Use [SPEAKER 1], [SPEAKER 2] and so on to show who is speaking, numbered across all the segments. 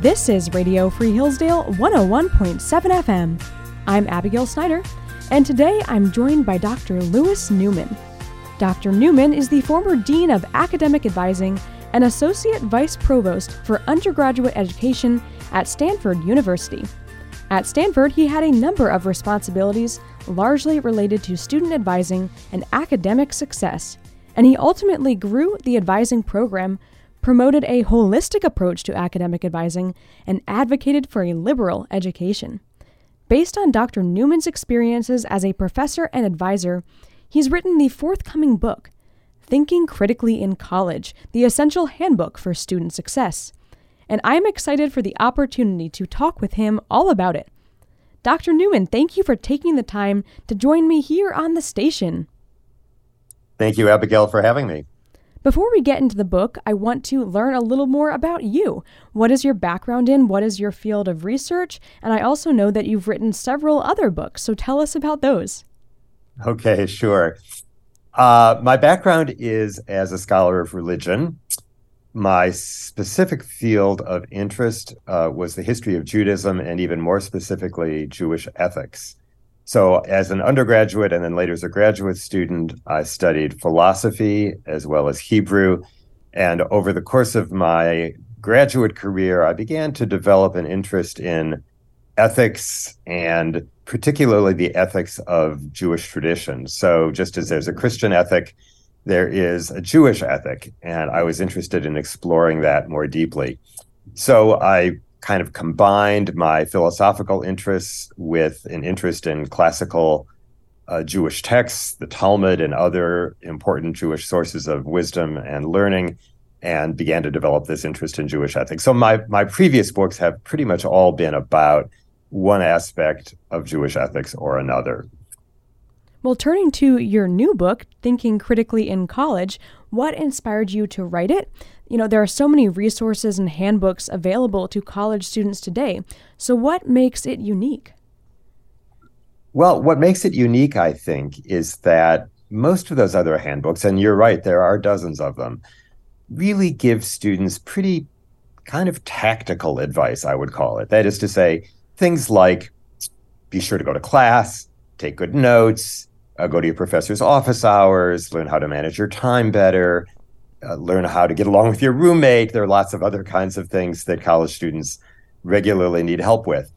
[SPEAKER 1] This is Radio Free Hillsdale 101.7 FM. I'm Abigail Snyder, and today I'm joined by Dr. Louis Newman. Dr. Newman is the former Dean of Academic Advising and Associate Vice Provost for Undergraduate Education at Stanford University. At Stanford, he had a number of responsibilities largely related to student advising and academic success, and he ultimately grew the advising program promoted a holistic approach to academic advising, and advocated for a liberal education. Based on Dr. Newman's experiences as a professor and advisor, he's written the forthcoming book, Thinking Critically in College The Essential Handbook for Student Success. And I'm excited for the opportunity to talk with him all about it. Dr. Newman, thank you for taking the time to join me here on the station.
[SPEAKER 2] Thank you, Abigail, for having me.
[SPEAKER 1] Before we get into the book, I want to learn a little more about you. What is your background in? What is your field of research? And I also know that you've written several other books, so tell us about those.
[SPEAKER 2] Okay, sure. Uh, my background is as a scholar of religion. My specific field of interest uh, was the history of Judaism and even more specifically, Jewish ethics. So, as an undergraduate and then later as a graduate student, I studied philosophy as well as Hebrew. And over the course of my graduate career, I began to develop an interest in ethics and particularly the ethics of Jewish tradition. So, just as there's a Christian ethic, there is a Jewish ethic. And I was interested in exploring that more deeply. So, I kind of combined my philosophical interests with an interest in classical uh, Jewish texts, the Talmud, and other important Jewish sources of wisdom and learning, and began to develop this interest in Jewish ethics. So my my previous books have pretty much all been about one aspect of Jewish ethics or another.
[SPEAKER 1] Well, turning to your new book, Thinking Critically in College, what inspired you to write it? You know, there are so many resources and handbooks available to college students today. So, what makes it unique?
[SPEAKER 2] Well, what makes it unique, I think, is that most of those other handbooks, and you're right, there are dozens of them, really give students pretty kind of tactical advice, I would call it. That is to say, things like be sure to go to class, take good notes, uh, go to your professor's office hours, learn how to manage your time better, uh, learn how to get along with your roommate. There are lots of other kinds of things that college students regularly need help with.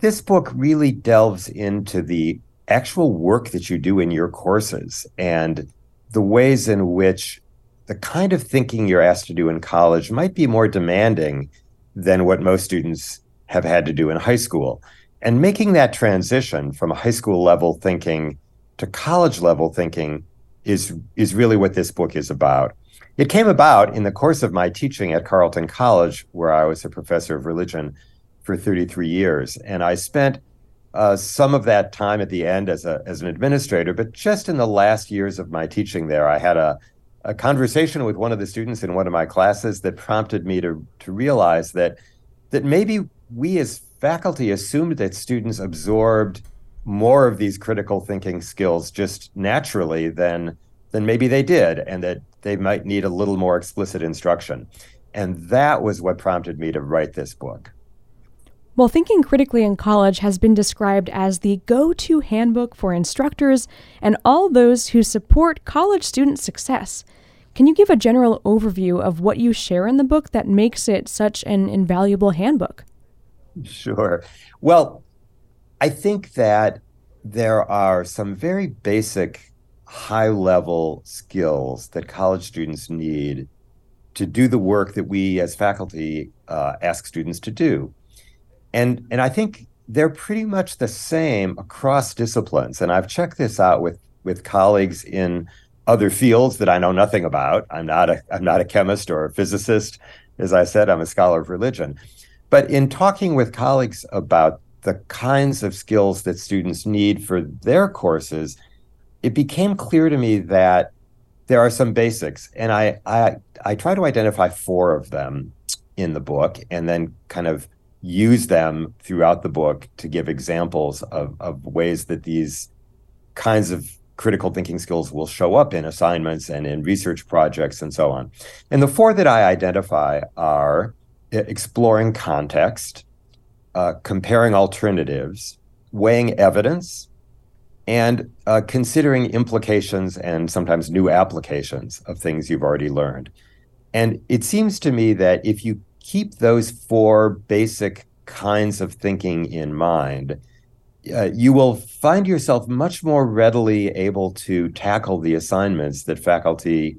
[SPEAKER 2] This book really delves into the actual work that you do in your courses and the ways in which the kind of thinking you're asked to do in college might be more demanding than what most students have had to do in high school. And making that transition from high school level thinking to college level thinking is is really what this book is about. It came about in the course of my teaching at Carleton College, where I was a professor of religion for 33 years. And I spent uh, some of that time at the end as, a, as an administrator, but just in the last years of my teaching there, I had a, a conversation with one of the students in one of my classes that prompted me to, to realize that, that maybe we as faculty assumed that students absorbed more of these critical thinking skills just naturally than than maybe they did and that they might need a little more explicit instruction. And that was what prompted me to write this book.
[SPEAKER 1] Well, Thinking Critically in College has been described as the go to handbook for instructors and all those who support college student success. Can you give a general overview of what you share in the book that makes it such an invaluable handbook?
[SPEAKER 2] Sure. Well, I think that there are some very basic high level skills that college students need to do the work that we as faculty uh, ask students to do. And, and I think they're pretty much the same across disciplines. And I've checked this out with, with colleagues in other fields that I know nothing about. I'm not a, I'm not a chemist or a physicist. As I said, I'm a scholar of religion. But in talking with colleagues about the kinds of skills that students need for their courses, it became clear to me that there are some basics, and I I I try to identify four of them in the book, and then kind of use them throughout the book to give examples of of ways that these kinds of critical thinking skills will show up in assignments and in research projects and so on. And the four that I identify are exploring context, uh, comparing alternatives, weighing evidence, and uh, considering implications and sometimes new applications of things you've already learned. And it seems to me that if you keep those four basic kinds of thinking in mind, uh, you will find yourself much more readily able to tackle the assignments that faculty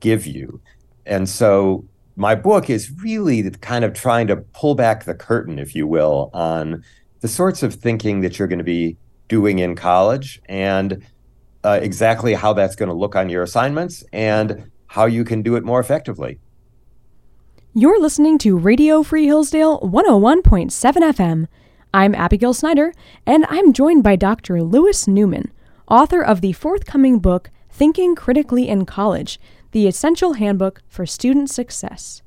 [SPEAKER 2] give you. And so my book is really kind of trying to pull back the curtain, if you will, on the sorts of thinking that you're going to be doing in college and uh, exactly how that's going to look on your assignments and how you can do it more effectively.
[SPEAKER 1] You're listening to Radio Free Hillsdale 101.7 FM. I'm Abigail Snyder, and I'm joined by Dr. Louis Newman, author of the forthcoming book, Thinking Critically in College The Essential Handbook for Student Success.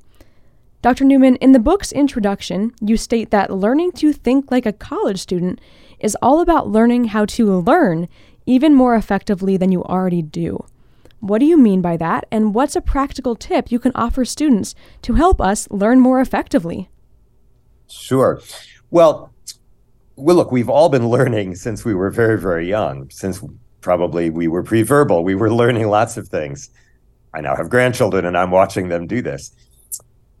[SPEAKER 1] Dr. Newman, in the book's introduction, you state that learning to think like a college student is all about learning how to learn even more effectively than you already do. What do you mean by that, and what's a practical tip you can offer students to help us learn more effectively?
[SPEAKER 2] Sure. Well, well, look, we've all been learning since we were very, very young. Since probably we were pre-verbal, we were learning lots of things. I now have grandchildren, and I'm watching them do this.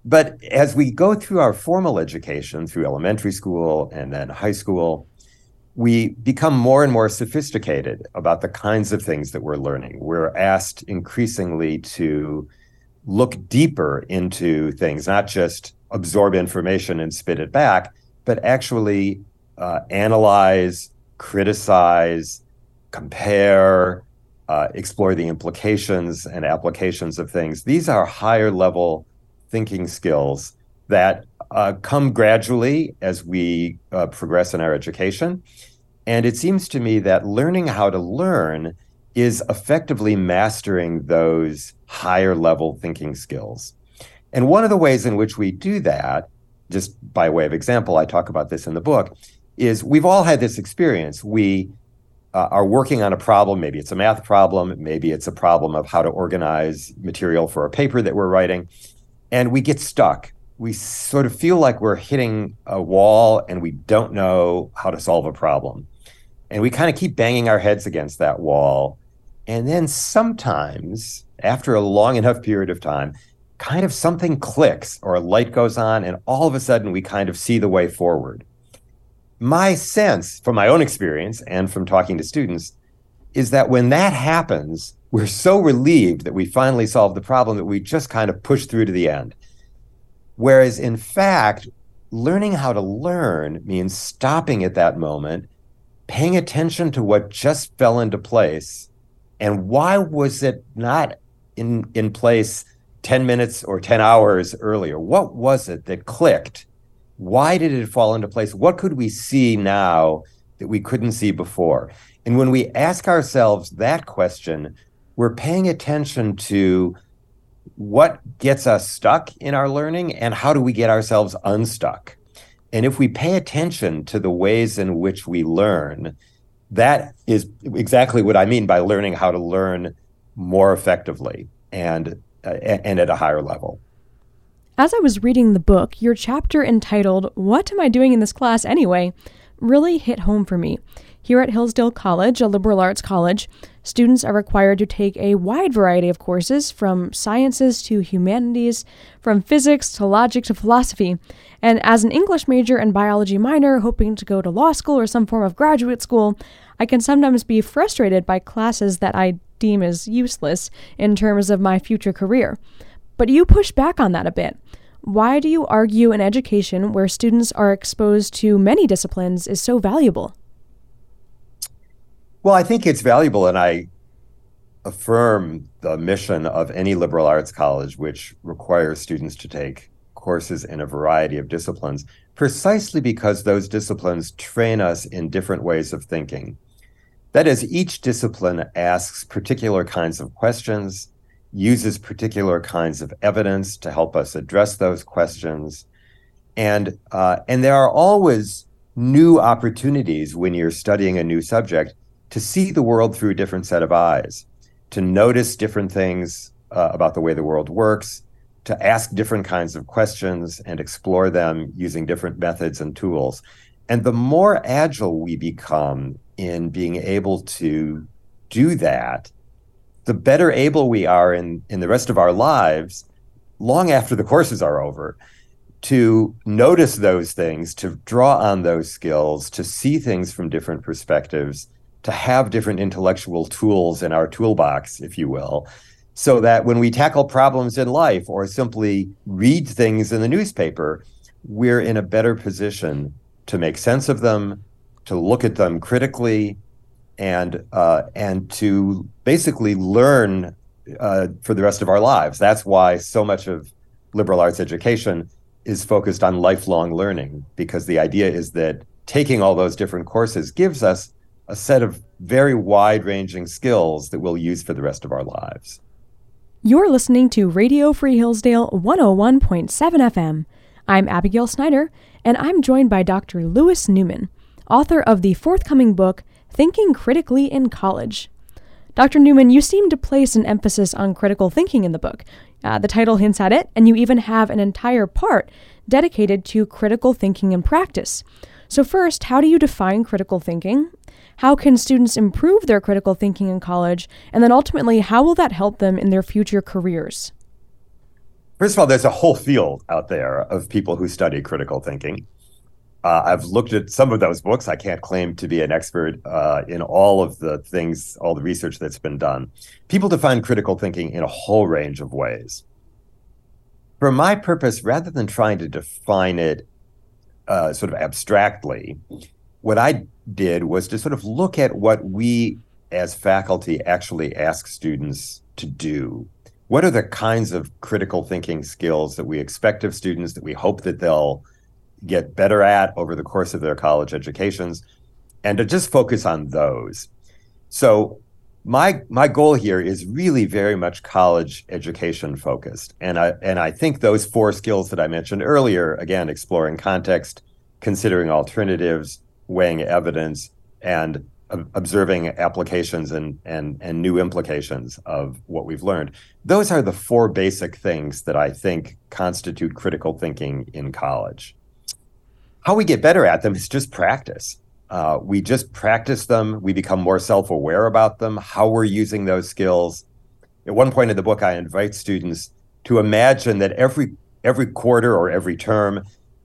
[SPEAKER 2] But as we go through our formal education, through elementary school and then high school, we become more and more sophisticated about the kinds of things that we're learning. We're asked increasingly to look deeper into things, not just absorb information and spit it back, but actually uh, analyze, criticize, compare, uh, explore the implications and applications of things. These are higher level thinking skills that uh, come gradually as we uh, progress in our education. And it seems to me that learning how to learn is effectively mastering those higher level thinking skills. And one of the ways in which we do that, just by way of example, I talk about this in the book, is we've all had this experience. We uh, are working on a problem. Maybe it's a math problem. Maybe it's a problem of how to organize material for a paper that we're writing. And we get stuck we sort of feel like we're hitting a wall and we don't know how to solve a problem. And we kind of keep banging our heads against that wall. And then sometimes, after a long enough period of time, kind of something clicks or a light goes on, and all of a sudden we kind of see the way forward. My sense from my own experience and from talking to students is that when that happens, we're so relieved that we finally solved the problem that we just kind of push through to the end. Whereas in fact, learning how to learn means stopping at that moment, paying attention to what just fell into place, and why was it not in in place 10 minutes or 10 hours earlier? What was it that clicked? Why did it fall into place? What could we see now that we couldn't see before? And when we ask ourselves that question, we're paying attention to what gets us stuck in our learning and how do we get ourselves unstuck. And if we pay attention to the ways in which we learn, that is exactly what I mean by learning how to learn more effectively and uh, and at a higher level.
[SPEAKER 1] As I was reading the book, your chapter entitled What am I doing in this class anyway? really hit home for me. Here at Hillsdale College, a liberal arts college, students are required to take a wide variety of courses from sciences to humanities, from physics to logic to philosophy. And as an English major and biology minor hoping to go to law school or some form of graduate school, I can sometimes be frustrated by classes that I deem as useless in terms of my future career. But you push back on that a bit. Why do you argue an education where students are exposed to many disciplines is so valuable?
[SPEAKER 2] Well, I think it's valuable, and I affirm the mission of any liberal arts college, which requires students to take courses in a variety of disciplines, precisely because those disciplines train us in different ways of thinking. That is, each discipline asks particular kinds of questions, uses particular kinds of evidence to help us address those questions, and uh, and there are always new opportunities when you're studying a new subject to see the world through a different set of eyes, to notice different things uh, about the way the world works, to ask different kinds of questions and explore them using different methods and tools. And the more agile we become in being able to do that, the better able we are in, in the rest of our lives, long after the courses are over, to notice those things, to draw on those skills, to see things from different perspectives, to have different intellectual tools in our toolbox, if you will, so that when we tackle problems in life or simply read things in the newspaper, we're in a better position to make sense of them, to look at them critically, and uh, and to basically learn uh, for the rest of our lives. That's why so much of liberal arts education is focused on lifelong learning, because the idea is that taking all those different courses gives us a set of very wide ranging skills that we'll use for the rest of our lives.
[SPEAKER 1] You're listening to Radio Free Hillsdale 101.7 FM. I'm Abigail Snyder, and I'm joined by Dr. Louis Newman, author of the forthcoming book, Thinking Critically in College. Dr. Newman, you seem to place an emphasis on critical thinking in the book. Uh, the title hints at it, and you even have an entire part dedicated to critical thinking in practice. So, first, how do you define critical thinking? How can students improve their critical thinking in college? And then ultimately, how will that help them in their future careers?
[SPEAKER 2] First of all, there's a whole field out there of people who study critical thinking. Uh, I've looked at some of those books. I can't claim to be an expert uh, in all of the things, all the research that's been done. People define critical thinking in a whole range of ways. For my purpose, rather than trying to define it uh, sort of abstractly, what I did was to sort of look at what we as faculty actually ask students to do. What are the kinds of critical thinking skills that we expect of students that we hope that they'll get better at over the course of their college educations and to just focus on those. So my my goal here is really very much college education focused. And I and I think those four skills that I mentioned earlier, again, exploring context, considering alternatives, weighing evidence, and observing applications and, and, and new implications of what we've learned. Those are the four basic things that I think constitute critical thinking in college how we get better at them is just practice. Uh, we just practice them. We become more self aware about them, how we're using those skills. At one point in the book, I invite students to imagine that every every quarter or every term,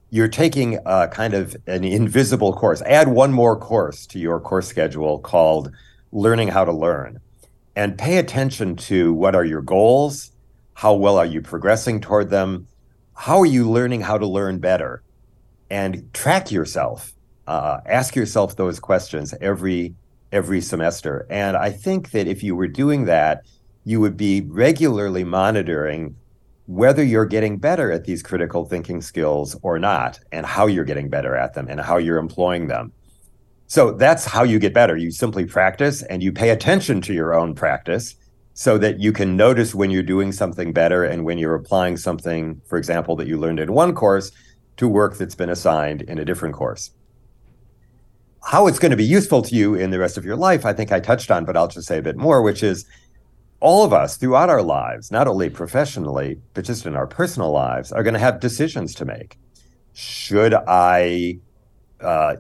[SPEAKER 2] you're taking a kind of an invisible course. Add one more course to your course schedule called Learning How to Learn. And pay attention to what are your goals? How well are you progressing toward them? How are you learning how to learn better? and track yourself. Uh, ask yourself those questions every every semester. And I think that if you were doing that, you would be regularly monitoring whether you're getting better at these critical thinking skills or not, and how you're getting better at them and how you're employing them. So that's how you get better. You simply practice and you pay attention to your own practice so that you can notice when you're doing something better and when you're applying something, for example, that you learned in one course to work that's been assigned in a different course. How it's going to be useful to you in the rest of your life, I think I touched on, but I'll just say a bit more, which is all of us throughout our lives, not only professionally, but just in our personal lives, are going to have decisions to make. Should I uh,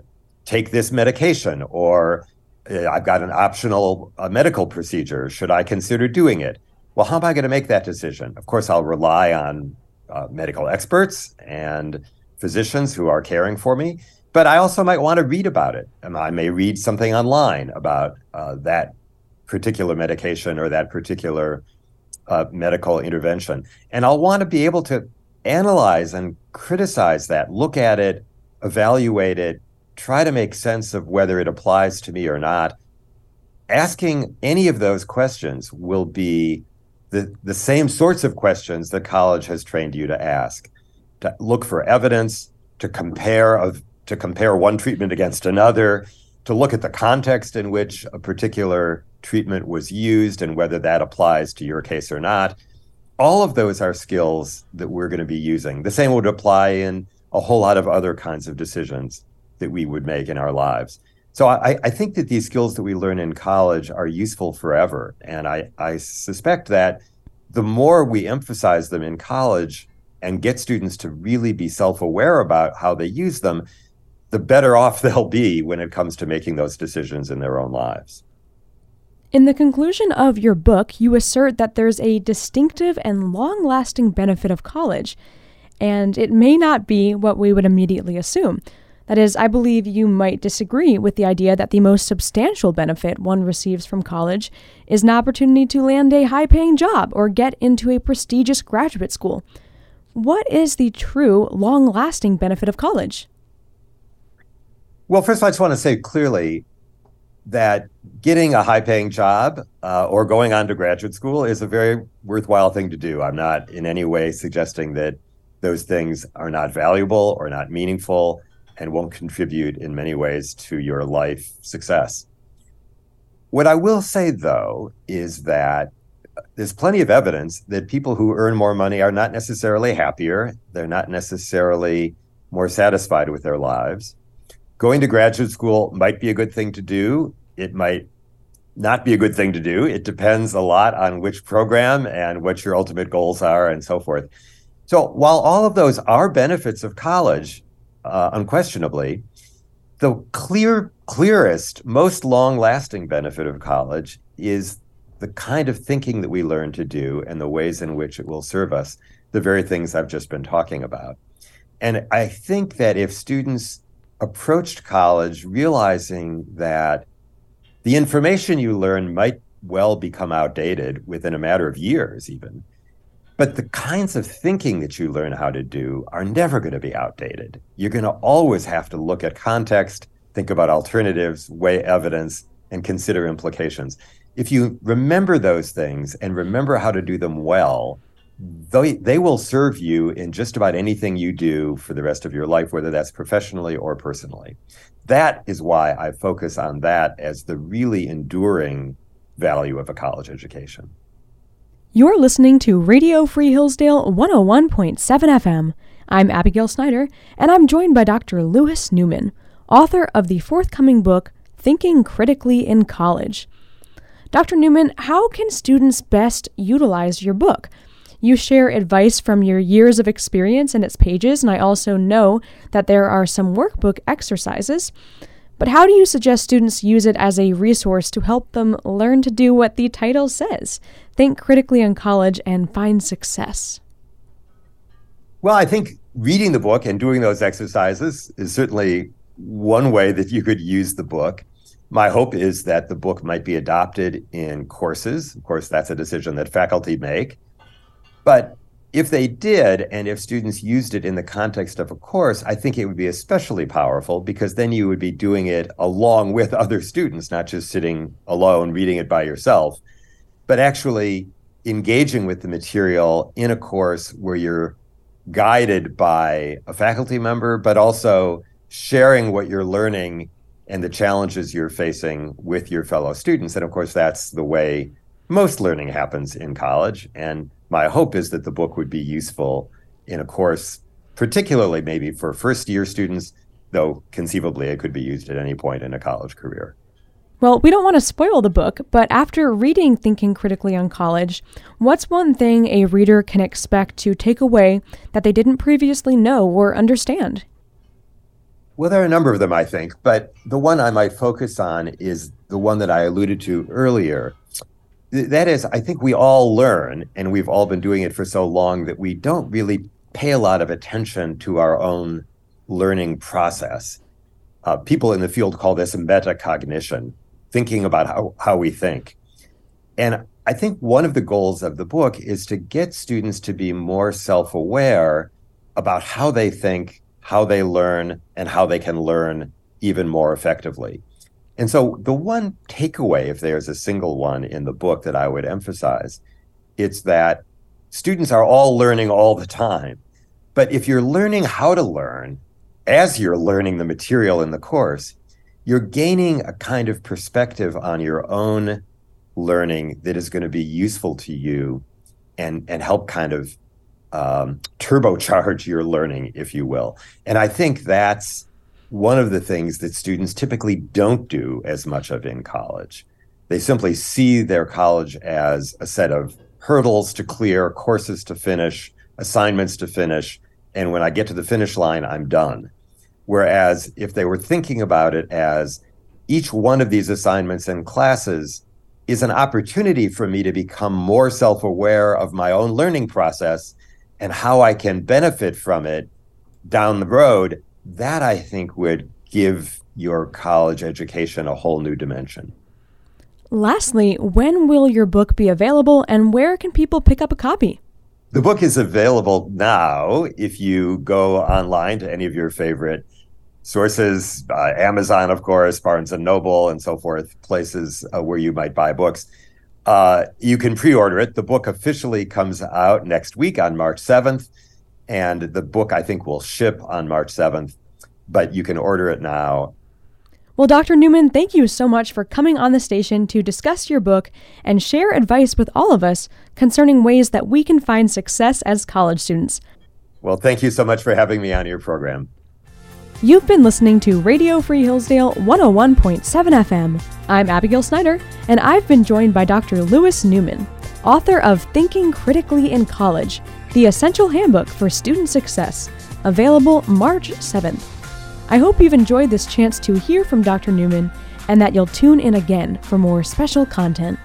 [SPEAKER 2] take this medication or uh, I've got an optional uh, medical procedure. Should I consider doing it? Well, how am I going to make that decision? Of course, I'll rely on uh, medical experts and physicians who are caring for me, but I also might want to read about it. And I may read something online about uh, that particular medication or that particular uh, medical intervention. And I'll want to be able to analyze and criticize that, look at it, evaluate it, try to make sense of whether it applies to me or not. Asking any of those questions will be the, the same sorts of questions that college has trained you to ask to look for evidence, to compare of to compare one treatment against another, to look at the context in which a particular treatment was used and whether that applies to your case or not. All of those are skills that we're going to be using. The same would apply in a whole lot of other kinds of decisions that we would make in our lives. So I, I think that these skills that we learn in college are useful forever. And I, I suspect that the more we emphasize them in college and get students to really be self aware about how they use them, the better off they'll be when it comes to making those decisions in their own lives.
[SPEAKER 1] In the conclusion of your book, you assert that there's a distinctive and long lasting benefit of college, and it may not be what we would immediately assume. That is, I believe you might disagree with the idea that the most substantial benefit one receives from college is an opportunity to land a high paying job or get into a prestigious graduate school. What is the true, long lasting benefit of college?
[SPEAKER 2] Well, first, of all, I just want to say clearly that getting a high paying job uh, or going on to graduate school is a very worthwhile thing to do. I'm not in any way suggesting that those things are not valuable or not meaningful and won't contribute in many ways to your life success. What I will say, though, is that there's plenty of evidence that people who earn more money are not necessarily happier. They're not necessarily more satisfied with their lives. Going to graduate school might be a good thing to do. It might not be a good thing to do. It depends a lot on which program and what your ultimate goals are and so forth. So, while all of those are benefits of college, uh, unquestionably. The clear, clearest, most long lasting benefit of college is the kind of thinking that we learn to do and the ways in which it will serve us, the very things I've just been talking about. And I think that if students approached college realizing that the information you learn might well become outdated within a matter of years, even, but the kinds of thinking that you learn how to do are never going to be outdated. You're going to always have to look at context, think about alternatives, weigh evidence, and consider implications. If you remember those things and remember how to do them well, they, they will serve you in just about anything you do for the rest of your life, whether that's professionally or personally. That is why I focus on that as the really enduring value of a college education.
[SPEAKER 1] You're listening to Radio Free Hillsdale 101.7 FM. I'm Abigail Snyder, and I'm joined by Dr. Louis Newman, author of the forthcoming book, Thinking Critically in College. Dr. Newman, how can students best utilize your book? You share advice from your years of experience in its pages, and I also know that there are some workbook exercises. But how do you suggest students use it as a resource to help them learn to do what the title says think critically in college and find success?
[SPEAKER 2] Well, I think reading the book and doing those exercises is certainly one way that you could use the book. My hope is that the book might be adopted in courses. Of course, that's a decision that faculty make. But if they did, and if students used it in the context of a course, I think it would be especially powerful because then you would be doing it along with other students, not just sitting alone reading it by yourself, but actually engaging with the material in a course where you're guided by a faculty member, but also sharing what you're learning and the challenges you're facing with your fellow students. And of course, that's the way most learning happens in college. And my hope is that the book would be useful in a course, particularly maybe for first year students, though conceivably it could be used at any point in a college career.
[SPEAKER 1] Well, we don't want to spoil the book, but after reading Thinking Critically on College, what's one thing a reader can expect to take away that they didn't previously know or understand?
[SPEAKER 2] Well, there are a number of them, I think, but the one I might focus on is the one that I alluded to earlier, that is, I think we all learn, and we've all been doing it for so long that we don't really pay a lot of attention to our own learning process. Uh, people in the field call this metacognition, thinking about how, how we think. And I think one of the goals of the book is to get students to be more self aware about how they think, how they learn, and how they can learn even more effectively. And so the one takeaway, if there's a single one in the book that I would emphasize, it's that students are all learning all the time. But if you're learning how to learn as you're learning the material in the course, you're gaining a kind of perspective on your own learning that is going to be useful to you and, and help kind of um, turbocharge your learning, if you will. And I think that's one of the things that students typically don't do as much of in college. They simply see their college as a set of hurdles to clear, courses to finish, assignments to finish. And when I get to the finish line, I'm done. Whereas if they were thinking about it as each one of these assignments and classes is an opportunity for me to become more self aware of my own learning process and how I can benefit from it down the road, that I think would give your college education a whole new dimension.
[SPEAKER 1] Lastly, when will your book be available and where can people pick up a copy?
[SPEAKER 2] The book is available now if you go online to any of your favorite sources, uh, Amazon, of course, Barnes and Noble, and so forth, places uh, where you might buy books. Uh, you can pre-order it. The book officially comes out next week on March 7th, and the book I think will ship on March 7th, but you can order it now
[SPEAKER 1] well, Dr. Newman, thank you so much for coming on the station to discuss your book and share advice with all of us concerning ways that we can find success as college students.
[SPEAKER 2] Well, thank you so much for having me on your program.
[SPEAKER 1] You've been listening to Radio Free Hillsdale 101.7 FM. I'm Abigail Snyder, and I've been joined by Dr. Louis Newman, author of Thinking Critically in College The Essential Handbook for Student Success, available March 7th. I hope you've enjoyed this chance to hear from Dr. Newman and that you'll tune in again for more special content.